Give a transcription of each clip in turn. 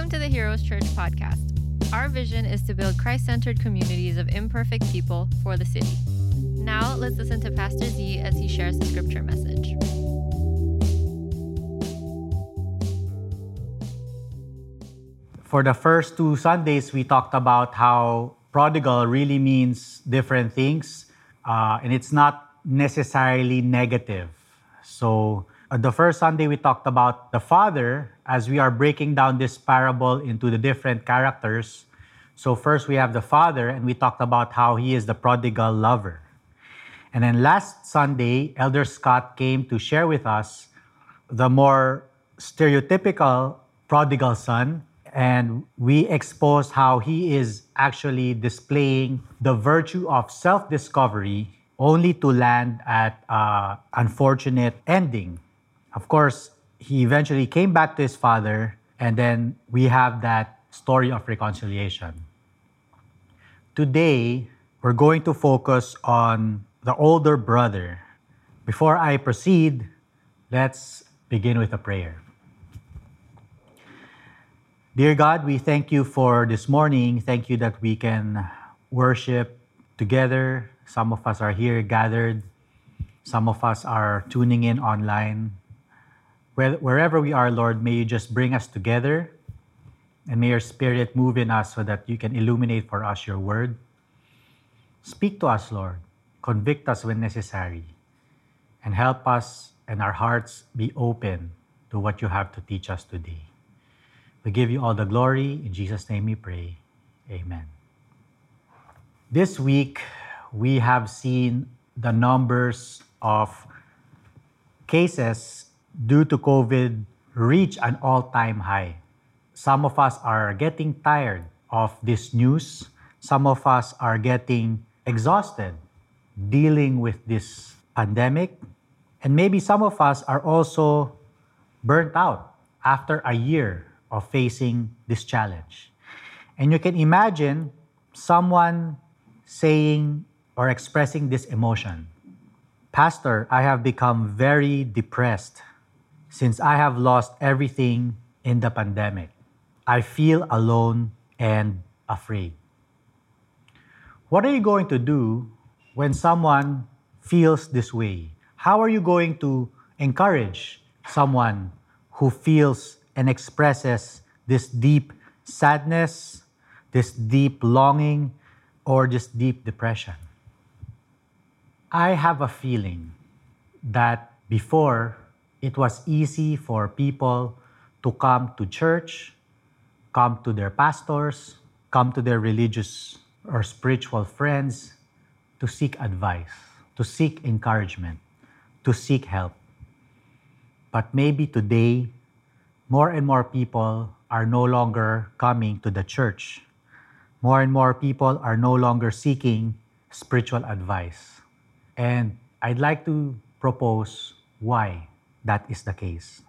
Welcome to the Heroes Church podcast. Our vision is to build Christ centered communities of imperfect people for the city. Now, let's listen to Pastor Z as he shares the scripture message. For the first two Sundays, we talked about how prodigal really means different things, uh, and it's not necessarily negative. So, Uh, the first Sunday, we talked about the father as we are breaking down this parable into the different characters. So, first, we have the father, and we talked about how he is the prodigal lover. And then last Sunday, Elder Scott came to share with us the more stereotypical prodigal son and we exposed how he is actually displaying the virtue of self discovery only to land at an unfortunate ending. Of course, he eventually came back to his father, and then we have that story of reconciliation. Today, we're going to focus on the older brother. Before I proceed, let's begin with a prayer. Dear God, we thank you for this morning. Thank you that we can worship together. Some of us are here gathered, some of us are tuning in online. Wherever we are, Lord, may you just bring us together and may your spirit move in us so that you can illuminate for us your word. Speak to us, Lord. Convict us when necessary and help us and our hearts be open to what you have to teach us today. We give you all the glory. In Jesus' name we pray. Amen. This week, we have seen the numbers of cases due to COVID reach an all time high. Some of us are getting tired of this news. Some of us are getting exhausted dealing with this pandemic. And maybe some of us are also burnt out after a year of facing this challenge. And you can imagine someone saying or expressing this emotion Pastor, I have become very depressed since I have lost everything in the pandemic. I feel alone and afraid. What are you going to do when someone feels this way? How are you going to encourage someone who feels and expresses this deep sadness, this deep longing, or this deep depression. I have a feeling that before it was easy for people to come to church, come to their pastors, come to their religious or spiritual friends to seek advice, to seek encouragement, to seek help. But maybe today more and more people are no longer coming to the church. More and more people are no longer seeking spiritual advice. And I'd like to propose why that is the case.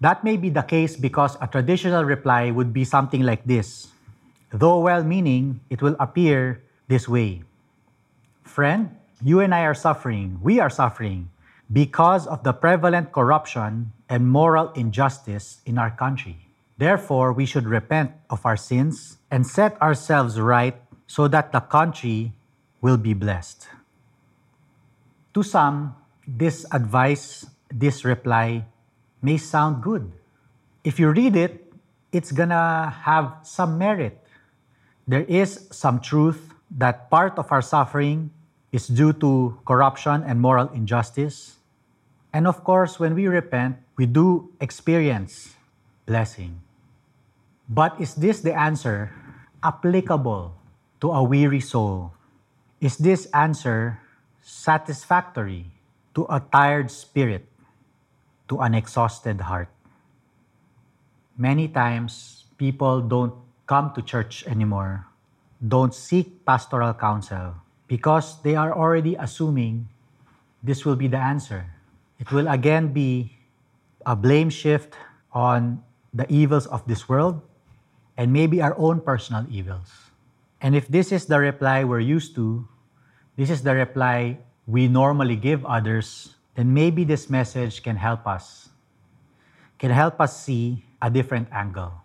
That may be the case because a traditional reply would be something like this. Though well meaning, it will appear this way Friend, you and I are suffering, we are suffering because of the prevalent corruption and moral injustice in our country. Therefore, we should repent of our sins and set ourselves right so that the country will be blessed. To some, this advice, this reply may sound good. If you read it, it's gonna have some merit. There is some truth that part of our suffering is due to corruption and moral injustice. And of course, when we repent, we do experience blessing. But is this the answer applicable to a weary soul? Is this answer satisfactory to a tired spirit, to an exhausted heart? Many times, people don't come to church anymore, don't seek pastoral counsel because they are already assuming this will be the answer. It will again be a blame shift on the evils of this world and maybe our own personal evils. And if this is the reply we're used to, this is the reply we normally give others, then maybe this message can help us, can help us see a different angle.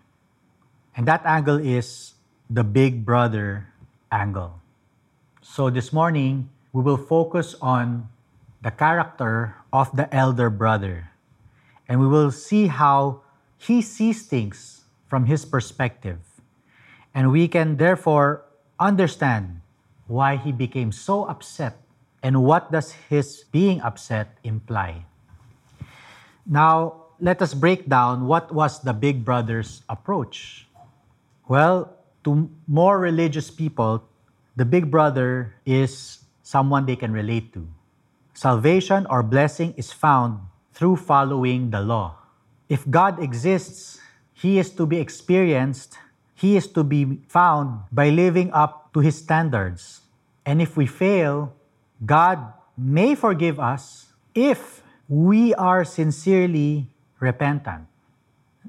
And that angle is the big brother angle. So this morning, we will focus on the character of the elder brother. And we will see how he sees things from his perspective. And we can therefore understand why he became so upset and what does his being upset imply. Now, let us break down what was the big brother's approach. Well, to more religious people, the big brother is someone they can relate to. Salvation or blessing is found through following the law. If God exists, He is to be experienced, He is to be found by living up to His standards. And if we fail, God may forgive us if we are sincerely repentant.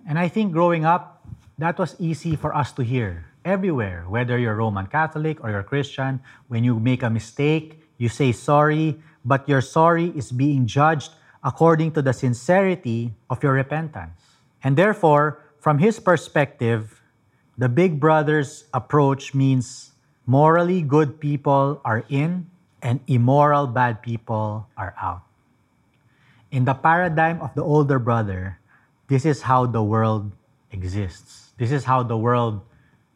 And I think growing up, that was easy for us to hear everywhere, whether you're Roman Catholic or you're Christian. When you make a mistake, you say sorry, but your sorry is being judged according to the sincerity of your repentance. And therefore, from his perspective, the big brother's approach means morally good people are in and immoral bad people are out. In the paradigm of the older brother, this is how the world exists. This is how the world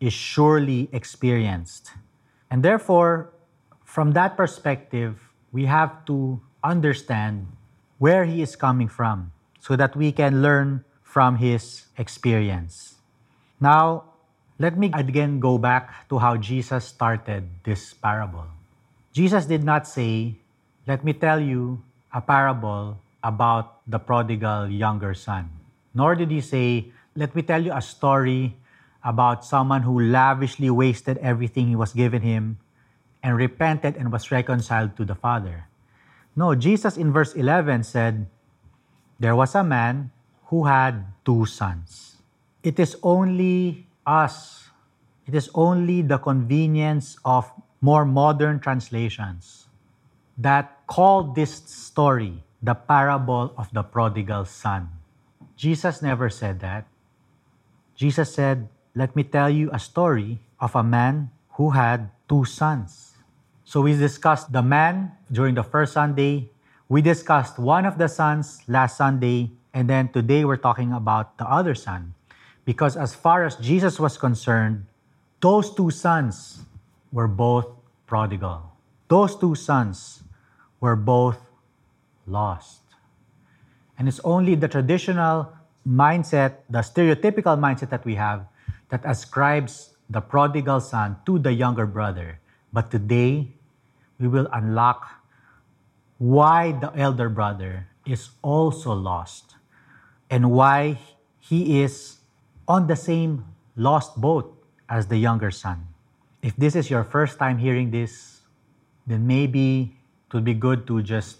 is surely experienced. And therefore, from that perspective, we have to understand where he is coming from so that we can learn from his experience. Now, let me again go back to how Jesus started this parable. Jesus did not say, Let me tell you a parable about the prodigal younger son. Nor did he say, Let me tell you a story about someone who lavishly wasted everything he was given him and repented and was reconciled to the Father. No, Jesus in verse 11 said, There was a man who had two sons. It is only us, it is only the convenience of more modern translations that call this story the parable of the prodigal son. Jesus never said that. Jesus said, Let me tell you a story of a man who had two sons. So we discussed the man during the first Sunday. We discussed one of the sons last Sunday. And then today we're talking about the other son. Because as far as Jesus was concerned, those two sons were both prodigal. Those two sons were both lost. And it's only the traditional mindset, the stereotypical mindset that we have, that ascribes the prodigal son to the younger brother. But today, we will unlock why the elder brother is also lost and why he is on the same lost boat as the younger son. If this is your first time hearing this, then maybe it would be good to just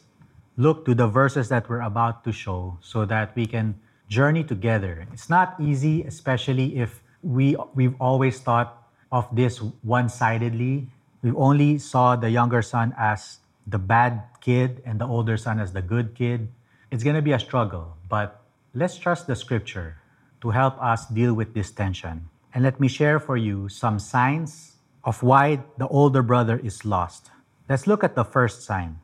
look to the verses that we're about to show so that we can journey together. It's not easy, especially if we, we've always thought of this one sidedly we only saw the younger son as the bad kid and the older son as the good kid. It's going to be a struggle, but let's trust the scripture to help us deal with this tension. And let me share for you some signs of why the older brother is lost. Let's look at the first sign.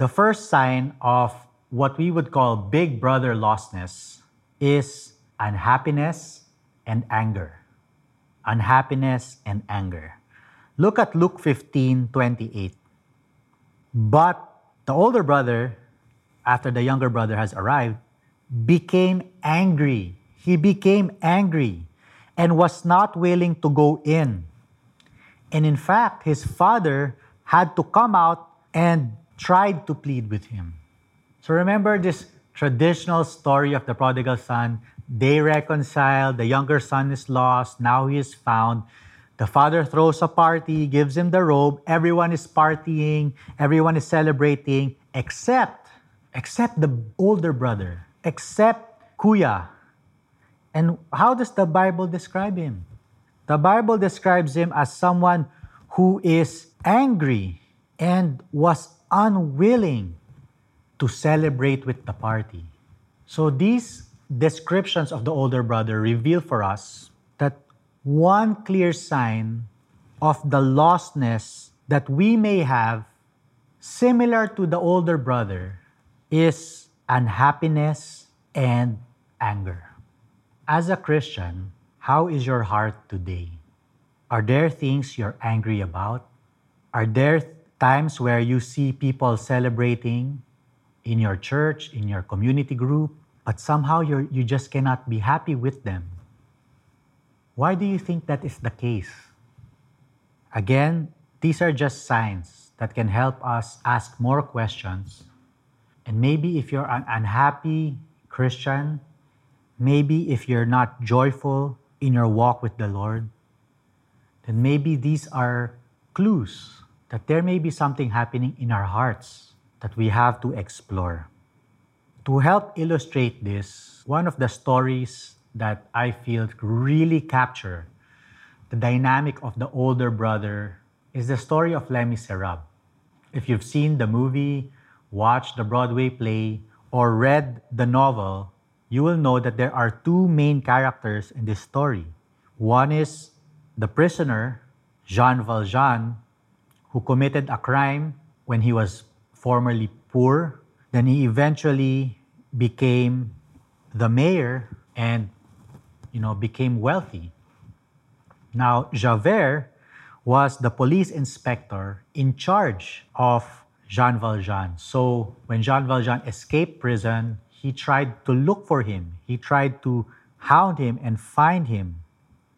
The first sign of what we would call big brother lostness is unhappiness and anger. Unhappiness and anger. Look at Luke 15 28. But the older brother, after the younger brother has arrived, became angry. He became angry and was not willing to go in. And in fact, his father had to come out and tried to plead with him. So remember this traditional story of the prodigal son. They reconcile, the younger son is lost, now he is found. The father throws a party, gives him the robe. Everyone is partying, everyone is celebrating, except, except the older brother, except Kuya. And how does the Bible describe him? The Bible describes him as someone who is angry and was unwilling to celebrate with the party. So these descriptions of the older brother reveal for us that one clear sign of the lostness that we may have, similar to the older brother, is unhappiness and anger. As a Christian, how is your heart today? Are there things you're angry about? Are there times where you see people celebrating in your church, in your community group, but somehow you you just cannot be happy with them? Why do you think that is the case? Again, these are just signs that can help us ask more questions. And maybe if you're an unhappy Christian, maybe if you're not joyful in your walk with the Lord, then maybe these are clues that there may be something happening in our hearts that we have to explore. To help illustrate this, one of the stories that I feel really capture the dynamic of the older brother is the story of Les Miserables. If you've seen the movie, watched the Broadway play, or read the novel, you will know that there are two main characters in this story. One is the prisoner, Jean Valjean, who committed a crime when he was formerly poor. Then he eventually became the mayor and you know became wealthy. Now Javert was the police inspector in charge of Jean Valjean. So when Jean Valjean escaped prison, he tried to look for him. He tried to hound him and find him.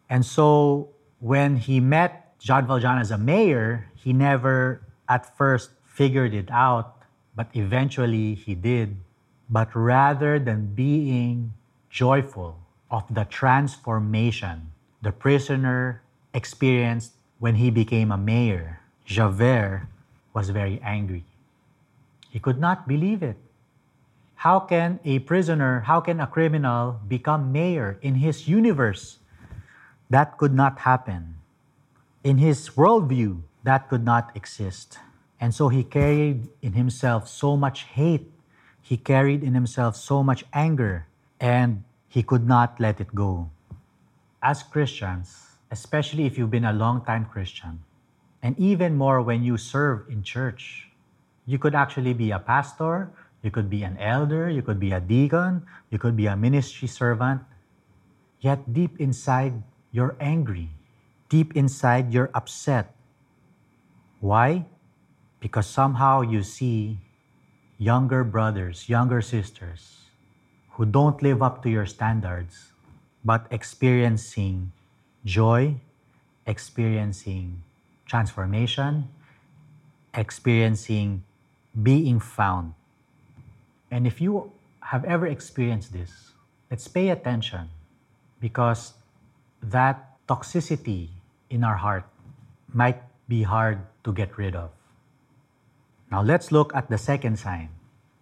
And so when he met Jean Valjean as a mayor, he never at first figured it out, but eventually he did. But rather than being joyful of the transformation the prisoner experienced when he became a mayor, Javert was very angry. He could not believe it. How can a prisoner, how can a criminal become mayor in his universe? That could not happen. In his worldview, that could not exist. And so he carried in himself so much hate. He carried in himself so much anger, and he could not let it go. As Christians, especially if you've been a long time Christian, and even more when you serve in church, you could actually be a pastor, you could be an elder, you could be a deacon, you could be a ministry servant. Yet deep inside, you're angry. Deep inside, you're upset. Why? Because somehow you see younger brothers, younger sisters who don't live up to your standards, but experiencing joy, experiencing transformation, experiencing being found. And if you have ever experienced this, let's pay attention because that toxicity in our heart might be hard to get rid of. Now let's look at the second sign.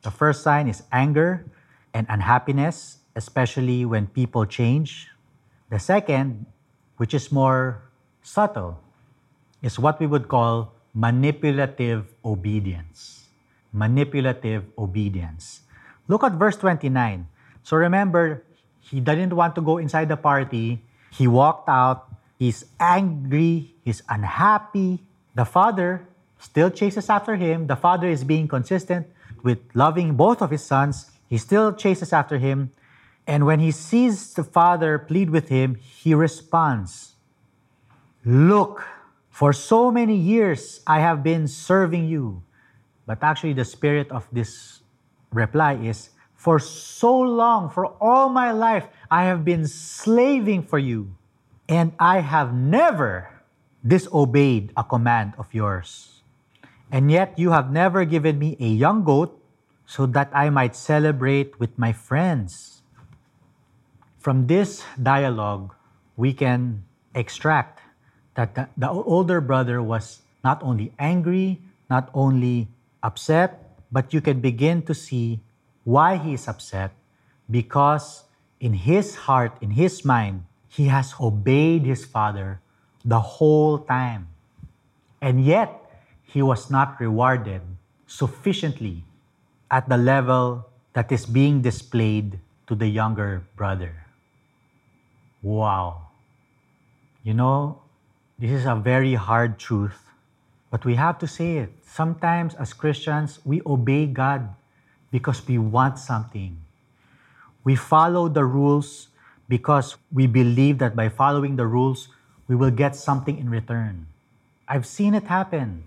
The first sign is anger and unhappiness, especially when people change. The second, which is more subtle, is what we would call manipulative obedience. Manipulative obedience. Look at verse 29. So remember, he didn't want to go inside the party. He walked out. He's angry. He's unhappy. The father still chases after him. The father is being consistent with loving both of his sons. He still chases after him. And when he sees the father plead with him, he responds Look, for so many years I have been serving you. But actually, the spirit of this reply is For so long, for all my life, I have been slaving for you, and I have never disobeyed a command of yours. And yet you have never given me a young goat so that I might celebrate with my friends. From this dialogue, we can extract that the, the older brother was not only angry, not only upset, but you can begin to see why he is upset because in his heart, in his mind, he has obeyed his father the whole time. And yet, he was not rewarded sufficiently at the level that is being displayed to the younger brother. Wow. You know, this is a very hard truth, but we have to say it. Sometimes, as Christians, we obey God because we want something. We follow the rules because we believe that by following the rules, we will get something in return. I've seen it happen.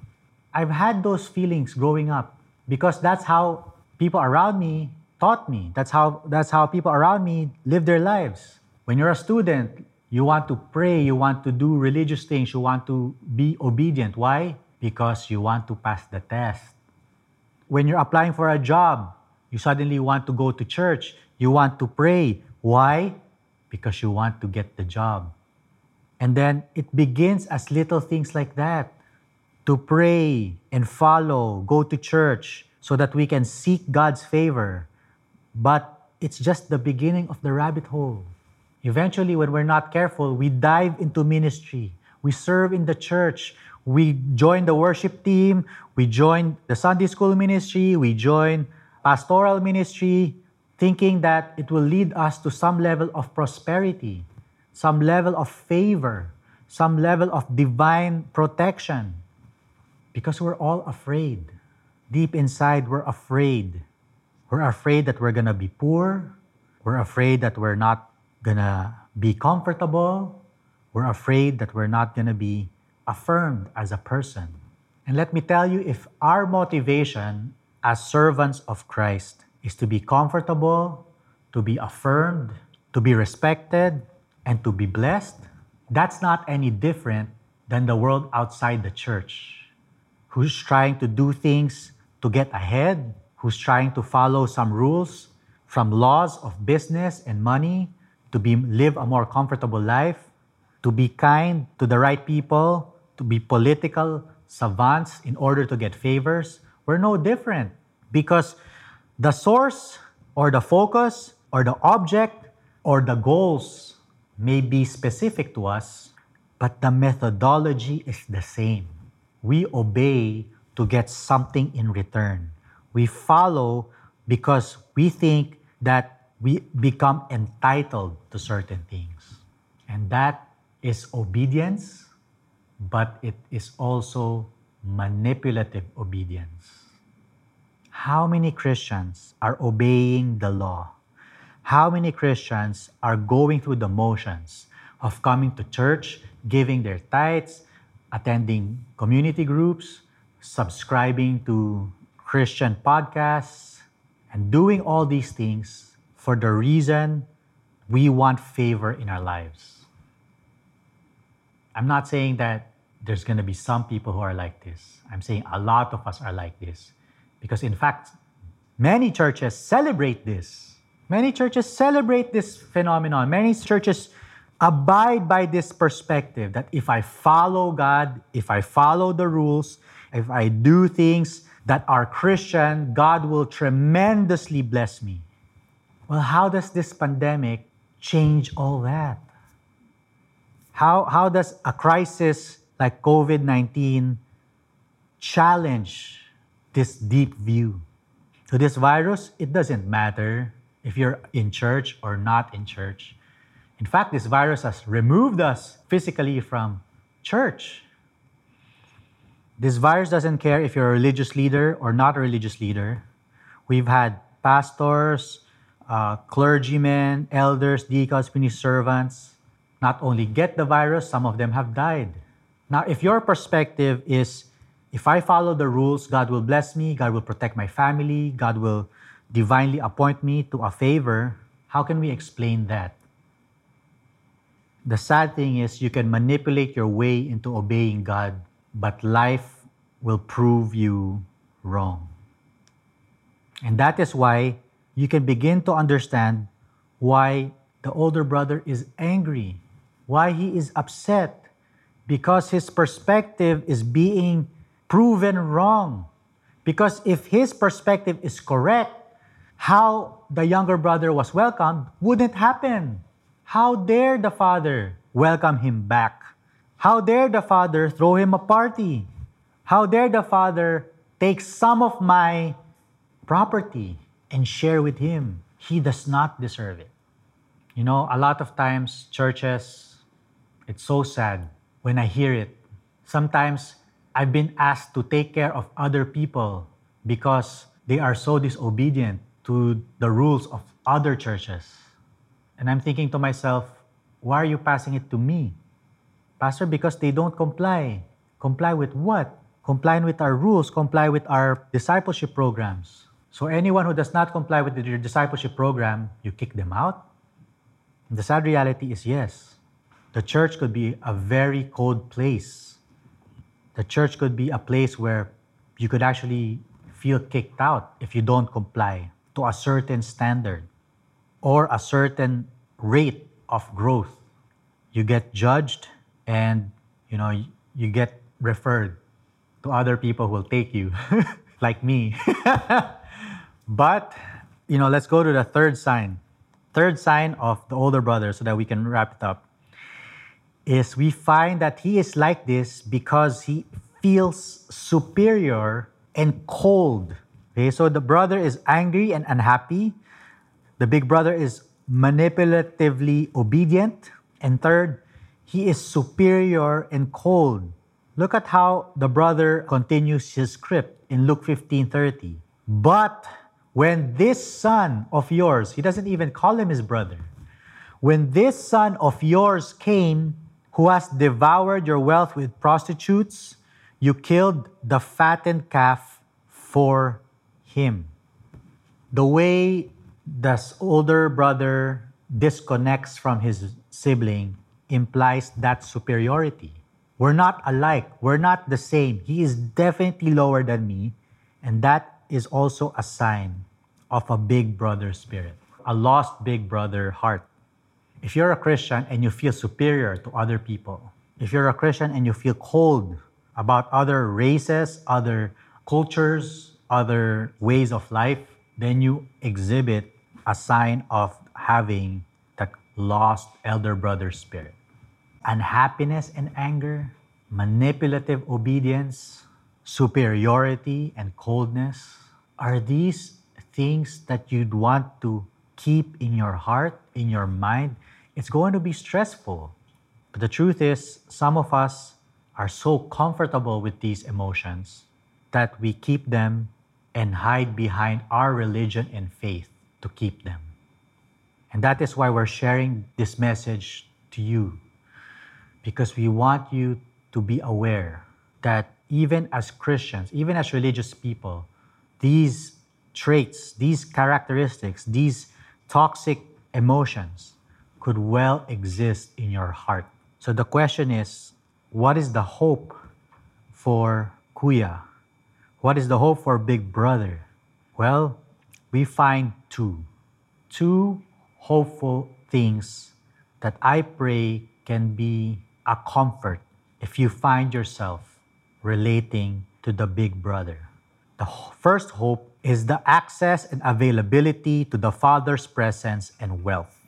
I've had those feelings growing up because that's how people around me taught me. That's how, that's how people around me live their lives. When you're a student, you want to pray, you want to do religious things, you want to be obedient. Why? Because you want to pass the test. When you're applying for a job, you suddenly want to go to church, you want to pray. Why? Because you want to get the job. And then it begins as little things like that to pray and follow, go to church so that we can seek God's favor. But it's just the beginning of the rabbit hole. Eventually, when we're not careful, we dive into ministry. We serve in the church. We join the worship team. We join the Sunday school ministry. We join pastoral ministry, thinking that it will lead us to some level of prosperity, some level of favor, some level of divine protection. Because we're all afraid. Deep inside, we're afraid. We're afraid that we're gonna be poor. We're afraid that we're not gonna be comfortable. We're afraid that we're not gonna be affirmed as a person. And let me tell you, if our motivation as servants of Christ is to be comfortable, to be affirmed, to be respected, and to be blessed, that's not any different than the world outside the church, who's trying to do things to get ahead, who's trying to follow some rules from laws of business and money to be, live a more comfortable life, to be kind to the right people, to be political savants in order to get favors, we're no different because the source or the focus or the object or the goals may be specific to us, but the methodology is the same. We obey to get something in return. We follow because we think that we become entitled to certain things. And that is obedience, but it is also manipulative obedience. How many Christians are obeying the law? How many Christians are going through the motions of coming to church, giving their tithes, attending community groups, subscribing to Christian podcasts, and doing all these things for the reason we want favor in our lives. I'm not saying that there's going to be some people who are like this. I'm saying a lot of us are like this. Because in fact, many churches celebrate this. Many churches celebrate this phenomenon. Many churches abide by this perspective that if I follow God, if I follow the rules, if I do things that are Christian, God will tremendously bless me. Well, how does this pandemic change all that? How, how does a crisis like COVID 19 challenge this deep view? To this virus, it doesn't matter if you're in church or not in church. In fact, this virus has removed us physically from church. This virus doesn't care if you're a religious leader or not a religious leader. We've had pastors, uh, clergymen, elders, deacons, ministry servants not only get the virus, some of them have died. Now, if your perspective is, if I follow the rules, God will bless me, God will protect my family, God will divinely appoint me to a favor, how can we explain that? The sad thing is, you can manipulate your way into obeying God, but life will prove you wrong. And that is why you can begin to understand why the older brother is angry, why he is upset, because his perspective is being proven wrong. Because if his perspective is correct, how the younger brother was welcomed wouldn't happen. How dare the father welcome him back? How dare the father throw him a party? How dare the father take some of my property? and share with Him. He does not deserve it. You know, a lot of times churches, It's so sad when I hear it. Sometimes I've been asked to take care of other people because they are so disobedient to the rules of other churches. And I'm thinking to myself, why are you passing it to me? Pastor, because they don't comply. Comply with what? Comply with our rules, comply with our discipleship programs. So anyone who does not comply with your discipleship program, you kick them out? The sad reality is yes. The church could be a very cold place. The church could be a place where you could actually feel kicked out if you don't comply to a certain standard or a certain rate of growth. You get judged and you know you get referred to other people who will take you like me. but you know, let's go to the third sign. Third sign of the older brother so that we can wrap it up is we find that he is like this because he feels superior and cold. Okay, so the brother is angry and unhappy. The big brother is manipulatively obedient. And third, he is superior and cold. Look at how the brother continues his script in Luke 15:30. But when this son of yours, he doesn't even call him his brother. When this son of yours came, who has devoured your wealth with prostitutes, you killed the fattened calf for him. The way this older brother disconnects from his sibling implies that superiority. We're not alike. We're not the same. He is definitely lower than me. And that is also a sign of a big brother spirit, a lost big brother heart. If you're a Christian and you feel superior to other people, if you're a Christian and you feel cold about other races, other cultures, other ways of life, then you exhibit a sign of having that lost elder brother spirit. Unhappiness and anger, manipulative obedience, superiority and coldness are these things that you'd want to keep in your heart, in your mind it's going to be stressful. But the truth is, some of us are so comfortable with these emotions that we keep them and hide behind our religion and faith to keep them. And that is why we're sharing this message to you, because we want you to be aware that even as Christians, even as religious people, these traits, these characteristics, these toxic emotions could well exist in your heart. So the question is what is the hope for Kuya? What is the hope for Big Brother? Well, we find two. Two hopeful things that I pray can be a comfort if you find yourself relating to the Big Brother. The first hope is the access and availability to the Father's presence and wealth.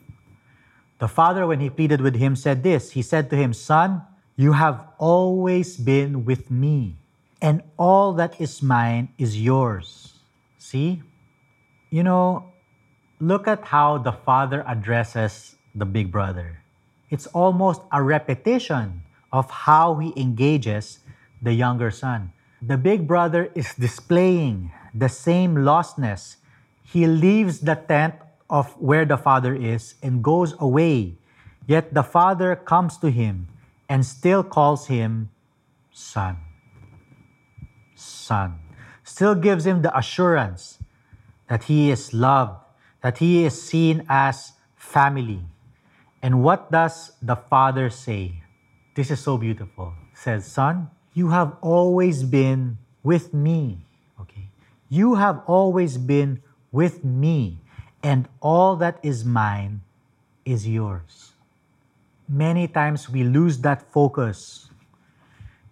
The father, when he pleaded with him, said this He said to him, Son, you have always been with me, and all that is mine is yours. See? You know, look at how the father addresses the big brother. It's almost a repetition of how he engages the younger son. The big brother is displaying the same lostness. He leaves the tent of where the Father is and goes away. Yet the Father comes to him and still calls him Son. Son. Still gives him the assurance that he is loved, that he is seen as family. And what does the Father say? This is so beautiful. says, Son, you have always been with me. Okay. You have always been with me and all that is mine is yours. Many times we lose that focus.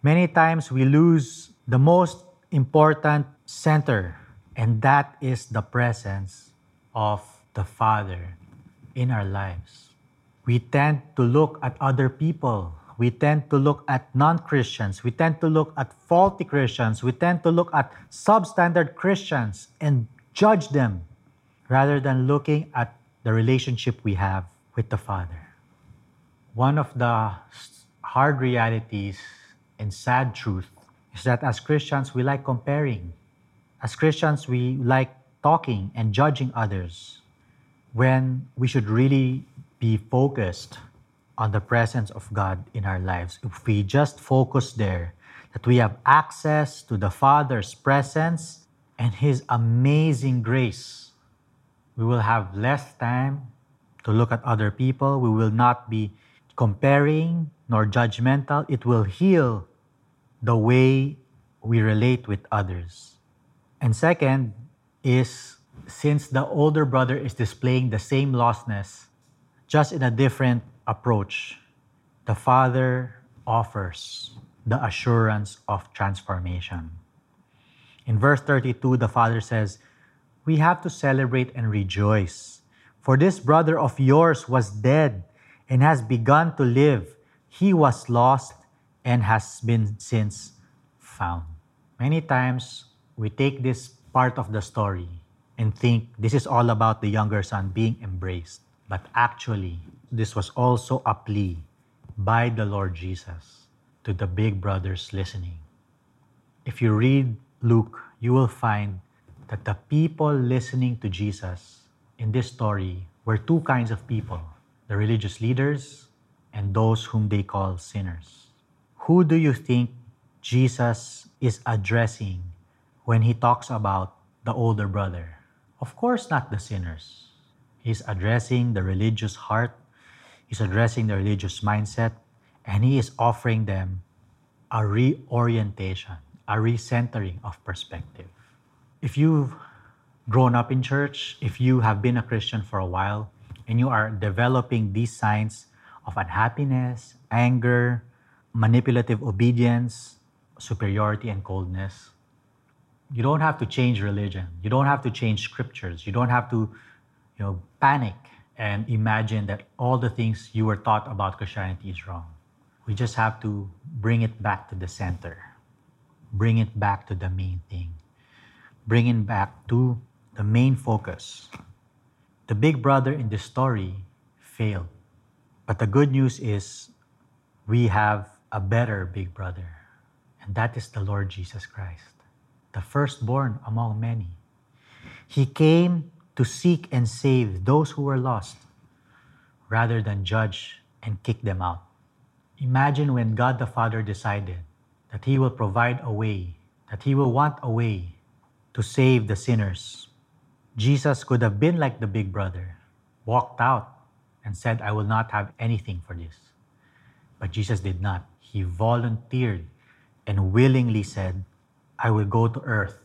Many times we lose the most important center, and that is the presence of the Father in our lives. We tend to look at other people. We tend to look at non Christians. We tend to look at faulty Christians. We tend to look at substandard Christians and judge them rather than looking at the relationship we have with the Father. One of the hard realities and sad truth is that as Christians, we like comparing. As Christians, we like talking and judging others when we should really be focused on the presence of God in our lives. If we just focus there, that we have access to the Father's presence and His amazing grace, we will have less time to look at other people. We will not be comparing nor judgmental. It will heal the way we relate with others. And second is since the older brother is displaying the same lostness, just in a different approach, the father offers the assurance of transformation. In verse 32, the father says, We have to celebrate and rejoice, for this brother of yours was dead and has begun to live. He was lost and has been since found. Many times we take this part of the story and think this is all about the younger son being embraced. But actually, this was also a plea by the Lord Jesus to the big brothers listening. If you read Luke, you will find that the people listening to Jesus in this story were two kinds of people the religious leaders and those whom they call sinners. Who do you think Jesus is addressing when he talks about the older brother? Of course, not the sinners. He's addressing the religious heart, he's addressing the religious mindset, and he is offering them a reorientation, a recentering of perspective. If you've grown up in church, if you have been a Christian for a while, and you are developing these signs of unhappiness, anger, manipulative obedience, superiority, and coldness, you don't have to change religion. You don't have to change scriptures. You don't have to, you know, panic and imagine that all the things you were taught about Christianity is wrong. We just have to bring it back to the center. Bring it back to the main thing. Bring it back to the main focus the big brother in this story failed. But the good news is we have a better big brother, and that is the Lord Jesus Christ, the firstborn among many. He came to seek and save those who were lost rather than judge and kick them out. Imagine when God the Father decided that He will provide a way, that He will want a way to save the sinners Jesus could have been like the big brother, walked out and said, I will not have anything for this. But Jesus did not. He volunteered and willingly said, I will go to earth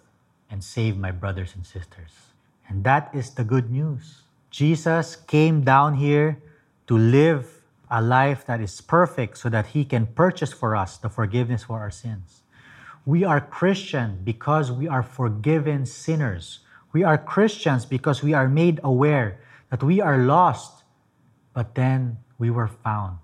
and save my brothers and sisters. And that is the good news. Jesus came down here to live a life that is perfect so that he can purchase for us the forgiveness for our sins. We are Christian because we are forgiven sinners we are Christians because we are made aware that we are lost, but then we were found.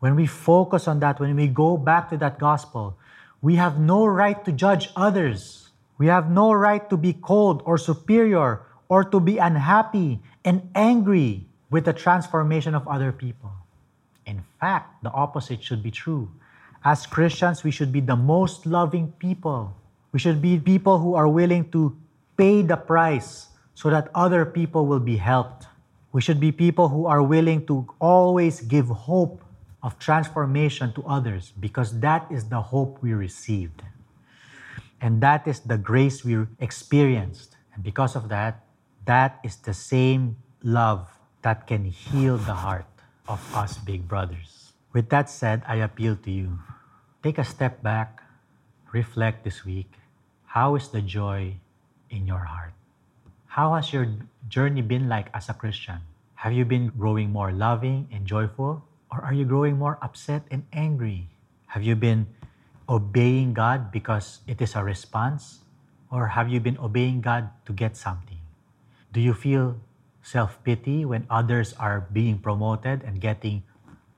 When we focus on that, when we go back to that gospel, we have no right to judge others. We have no right to be cold or superior or to be unhappy and angry with the transformation of other people. In fact, the opposite should be true. As Christians, we should be the most loving people. We should be people who are willing to pay the price so that other people will be helped. We should be people who are willing to always give hope of transformation to others because that is the hope we received. And that is the grace we experienced. And because of that, that is the same love that can heal the heart of us big brothers. With that said, I appeal to you. Take a step back, reflect this week. How is the joy in your heart. How has your journey been like as a Christian? Have you been growing more loving and joyful? Or are you growing more upset and angry? Have you been obeying God because it is a response? Or have you been obeying God to get something? Do you feel self pity when others are being promoted and getting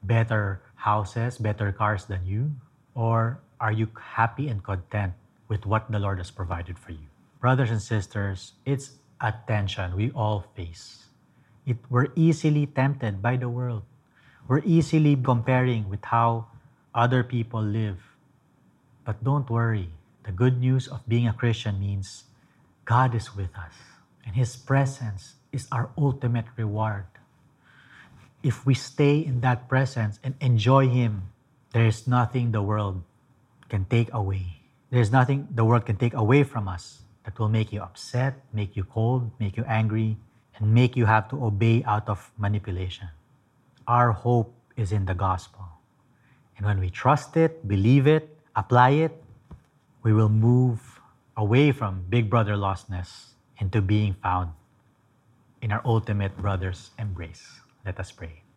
better houses, better cars than you? Or are you happy and content with what the Lord has provided for you? brothers and sisters, it's a tension we all face. It, we're easily tempted by the world. We're easily comparing with how other people live. But don't worry. The good news of being a Christian means God is with us, and His presence is our ultimate reward. If we stay in that presence and enjoy Him, there is nothing the world can take away. There's nothing the world can take away from us that will make you upset, make you cold, make you angry, and make you have to obey out of manipulation. Our hope is in the gospel. And when we trust it, believe it, apply it, we will move away from big brother lostness into being found in our ultimate brother's embrace. Let us pray.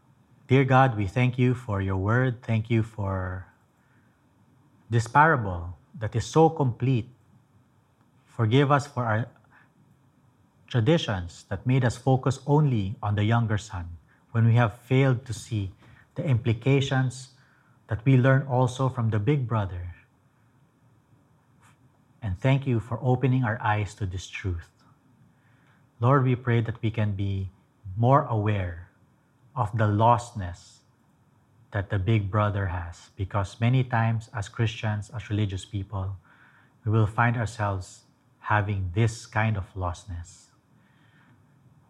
Dear God, we thank you for your word. Thank you for this parable that is so complete. Forgive us for our traditions that made us focus only on the younger son when we have failed to see the implications that we learn also from the big brother. And thank you for opening our eyes to this truth. Lord, we pray that we can be more aware of the lostness that the big brother has because many times as Christians, as religious people, we will find ourselves having this kind of lostness.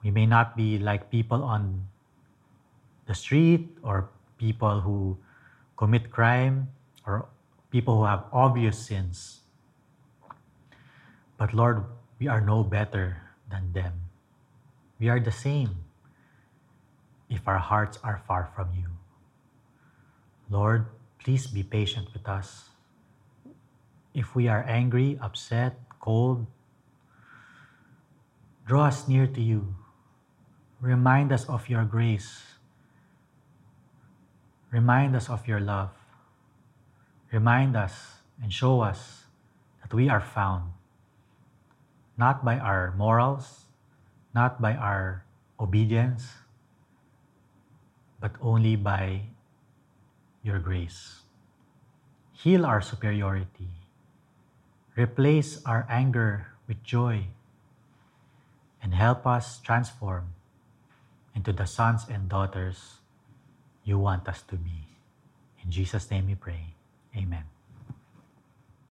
We may not be like people on the street or people who commit crime or people who have obvious sins. But Lord, we are no better than them. We are the same if our hearts are far from you. Lord, please be patient with us. If we are angry, upset, cold, draw us near to you. Remind us of your grace. Remind us of your love. Remind us and show us that we are found not by our morals, not by our obedience, but only by your grace. Heal our superiority. Replace our anger with joy. And help us transform into the sons and daughters you want us to be. In Jesus' name we pray. Amen.